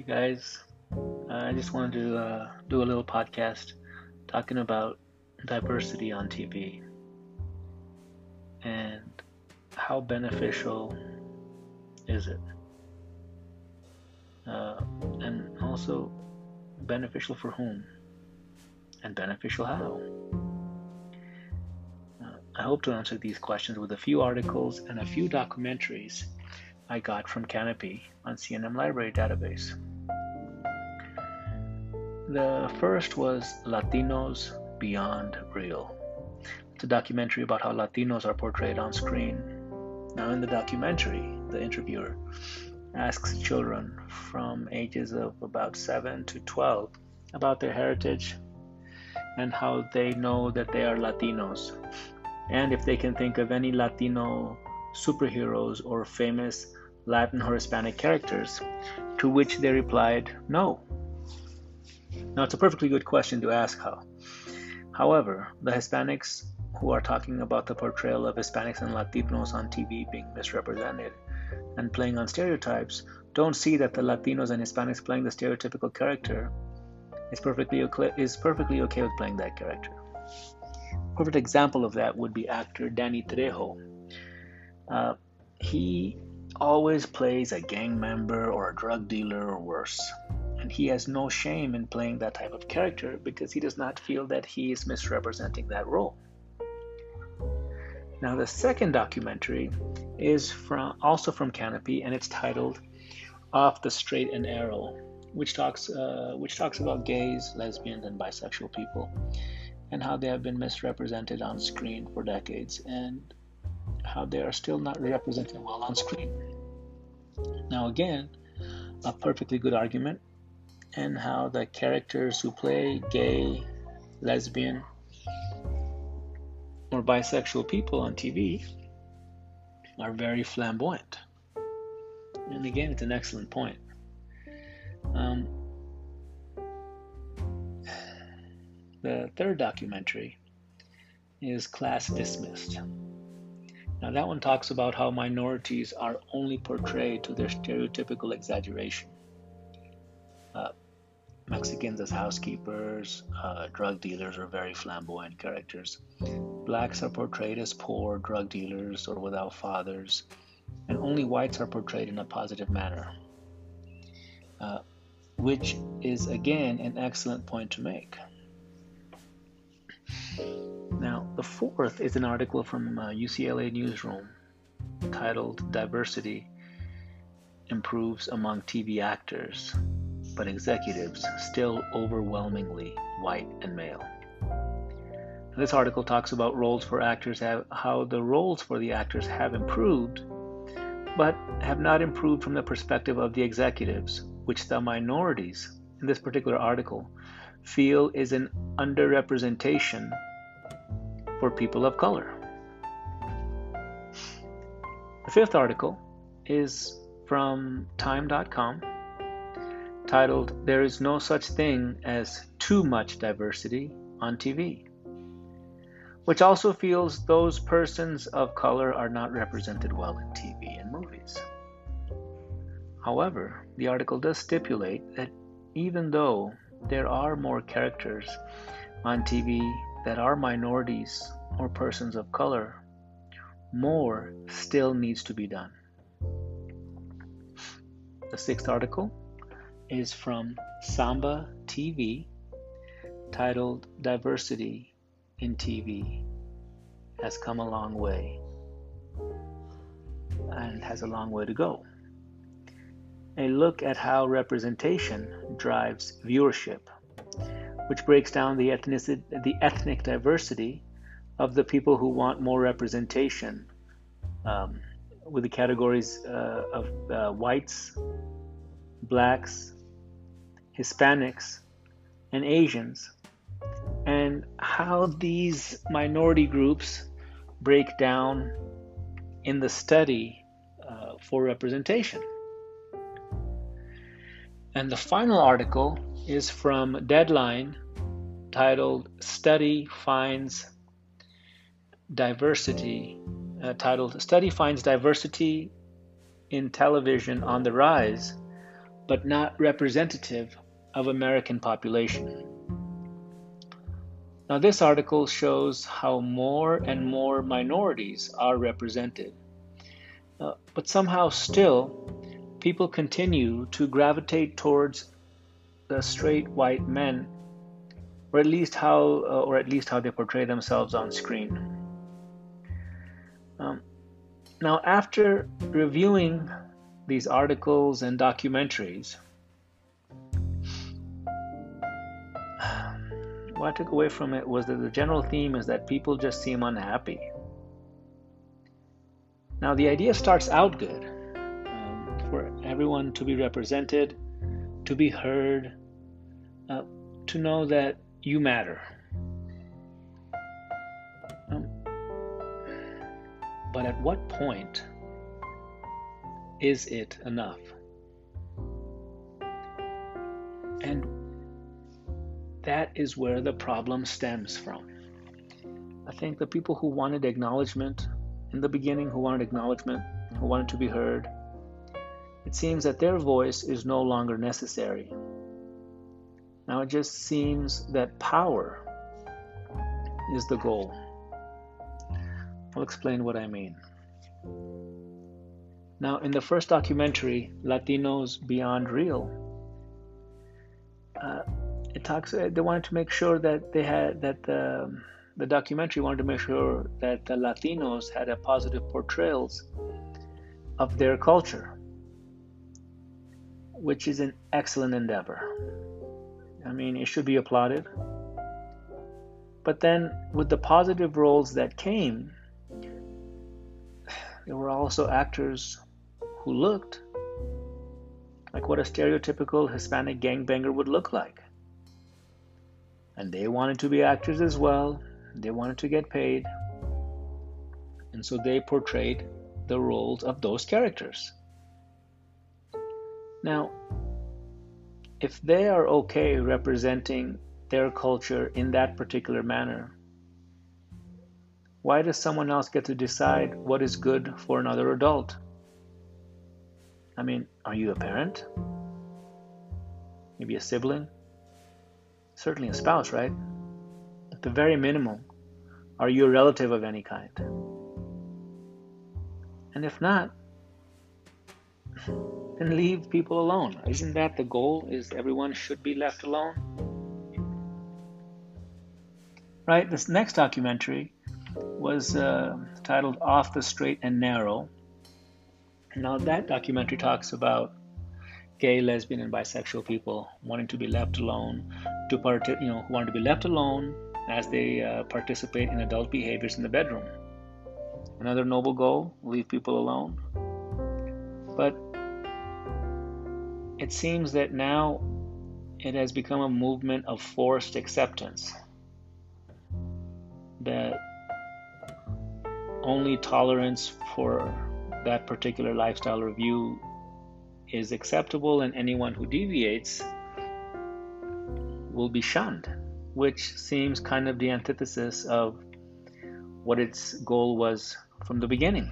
Hey guys, uh, I just wanted to uh, do a little podcast talking about diversity on TV and how beneficial is it, uh, and also beneficial for whom, and beneficial how. Uh, I hope to answer these questions with a few articles and a few documentaries I got from Kanopy on CNM Library database. The first was Latinos Beyond Reel. It's a documentary about how Latinos are portrayed on screen. Now, in the documentary, the interviewer asks children from ages of about 7 to 12 about their heritage and how they know that they are Latinos, and if they can think of any Latino superheroes or famous Latin or Hispanic characters, to which they replied, no. Now, it's a perfectly good question to ask how. However, the Hispanics who are talking about the portrayal of Hispanics and Latinos on TV being misrepresented and playing on stereotypes don't see that the Latinos and Hispanics playing the stereotypical character is perfectly okay, is perfectly okay with playing that character. Perfect example of that would be actor Danny Trejo. Uh, he always plays a gang member or a drug dealer or worse. And he has no shame in playing that type of character because he does not feel that he is misrepresenting that role. Now, the second documentary is from also from Kanopy, and it's titled "Off the Straight and Narrow," which talks uh, which talks about gays, lesbians, and bisexual people, and how they have been misrepresented on screen for decades, and how they are still not represented well on screen. Now, again, a perfectly good argument, and how the characters who play gay, lesbian, or bisexual people on TV are very flamboyant. And again, it's an excellent point. Um, the third documentary is Class Dismissed. Now, that one talks about how minorities are only portrayed to their stereotypical exaggeration. Mexicans as housekeepers, uh, drug dealers are very flamboyant characters. Blacks are portrayed as poor drug dealers or without fathers, and only whites are portrayed in a positive manner, uh, which is again an excellent point to make. Now, the fourth is an article from uh, UCLA Newsroom titled Diversity Improves Among TV Actors, but Executives Still Overwhelmingly White and Male. This article talks about roles for actors, have, how the roles for the actors have improved, but have not improved from the perspective of the executives, which the minorities in this particular article feel is an underrepresentation for people of color. The fifth article is from Time.com titled There is No Such Thing as Too Much Diversity on TV, which also feels those persons of color are not represented well in TV and movies. However, the article does stipulate that even though there are more characters on TV that are minorities or persons of color, more still needs to be done. The sixth article is from Samba TV titled Diversity in TV has come a long way and has a long way to go. A look at how representation drives viewership which breaks down the, ethnicity, the ethnic diversity of the people who want more representation um, with the categories uh, of uh, whites, blacks, Hispanics, and Asians, and how these minority groups break down in the study uh, for representation. And the final article is from Deadline titled Study Finds Diversity, uh, titled Study Finds Diversity in Television on the Rise, but not representative of American population. Now, this article shows how more and more minorities are represented, uh, but somehow still people continue to gravitate towards the straight white men, or at least how, uh, or at least how they portray themselves on screen. Um, now, after reviewing these articles and documentaries, what I took away from it was that the general theme is that people just seem unhappy. Now, the idea starts out good um, for everyone to be represented, to be heard, uh, to know that you matter. Um, but at what point is it enough? That is where the problem stems from. I think the people who wanted acknowledgement in the beginning, who wanted acknowledgement, who wanted to be heard, it seems that their voice is no longer necessary. Now it just seems that power is the goal. I'll explain what I mean. Now, in the first documentary, Latinos Beyond Reel, uh, it talks. Uh, they wanted to make sure that they had that the the documentary wanted to make sure that the Latinos had a positive portrayals of their culture, which is an excellent endeavor. I mean, it should be applauded. But then, with the positive roles that came, there were also actors who looked like what a stereotypical Hispanic gangbanger would look like and they wanted to be actors as well. They wanted to get paid. And so they portrayed the roles of those characters. Now, if they are okay representing their culture in that particular manner, why does someone else get to decide what is good for another adult? I mean, are you a parent? Maybe a sibling? Certainly a spouse, right? At the very minimum, are you a relative of any kind? And if not, then leave people alone. Isn't that the goal? Is everyone should be left alone? Right? This next documentary was uh, titled Off the Straight and Narrow. Now, that documentary talks about gay, lesbian, and bisexual people wanting to be left alone, to part, you know, who want to be left alone as they uh, participate in adult behaviors in the bedroom. Another noble goal: leave people alone. But it seems that now it has become a movement of forced acceptance. That only tolerance for that particular lifestyle or view is acceptable, and anyone who deviates will be shunned, which seems kind of the antithesis of what its goal was from the beginning.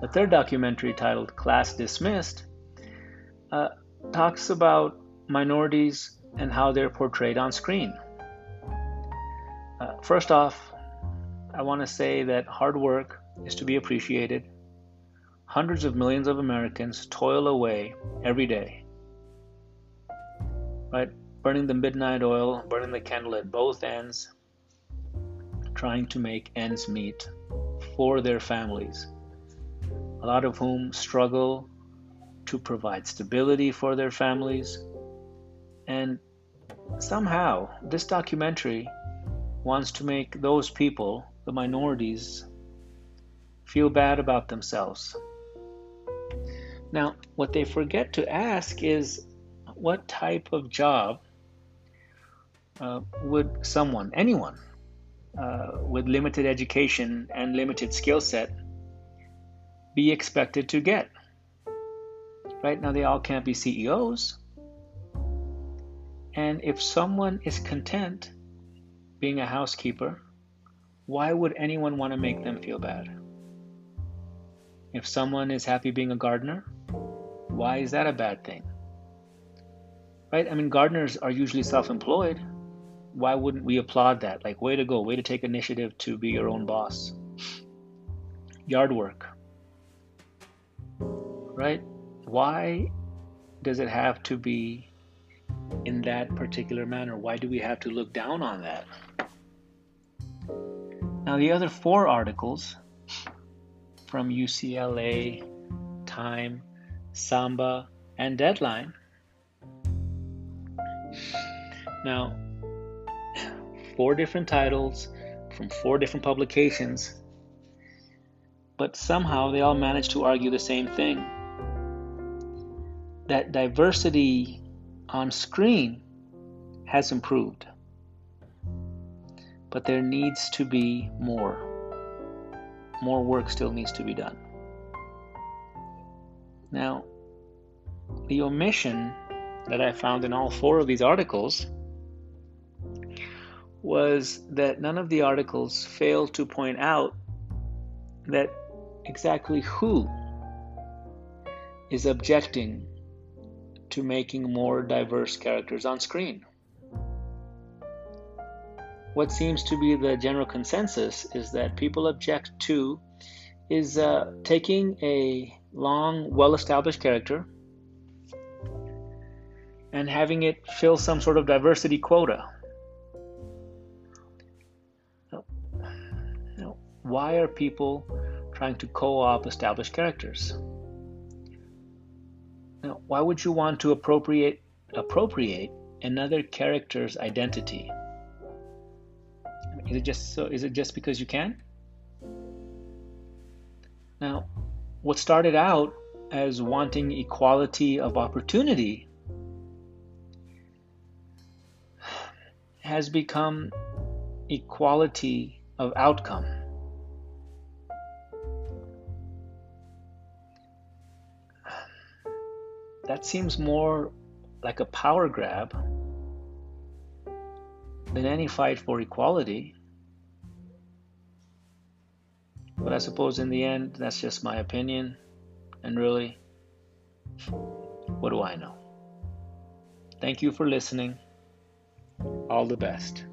The third documentary, titled Class Dismissed, uh, talks about minorities and how they're portrayed on screen. Uh, first off, I want to say that hard work is to be appreciated Hundreds of millions of Americans toil away every day, right? Burning the midnight oil, burning the candle at both ends, trying to make ends meet for their families. A lot of whom struggle to provide stability for their families. And somehow, this documentary wants to make those people, the minorities, feel bad about themselves now, what they forget to ask is what type of job uh, would someone, anyone, uh, with limited education and limited skill set be expected to get? Right now, they all can't be CEOs. And if someone is content being a housekeeper, why would anyone want to make them feel bad? If someone is happy being a gardener, Why is that a bad thing? Right? I mean, gardeners are usually self employed. Why wouldn't we applaud that? Like, way to go, way to take initiative to be your own boss. Yard work. Right? Why does it have to be in that particular manner? Why do we have to look down on that? Now, the other four articles from UCLA, Time, Samba, and Deadline. Now, four different titles from four different publications, but somehow they all manage to argue the same thing that diversity on screen has improved, but there needs to be more. More work still needs to be done. Now, the omission that I found in all four of these articles was that none of the articles failed to point out that exactly who is objecting to making more diverse characters on screen. What seems to be the general consensus is that people object to is uh, taking a long, well established character and having it fill some sort of diversity quota. Why are people trying to co op established characters? Now, why would you want to appropriate appropriate another character's identity? Is it just so is it just because you can? Now, what started out as wanting equality of opportunity has become equality of outcome. That seems more like a power grab than any fight for equality. But I suppose in the end, that's just my opinion. And really, what do I know? Thank you for listening. All the best.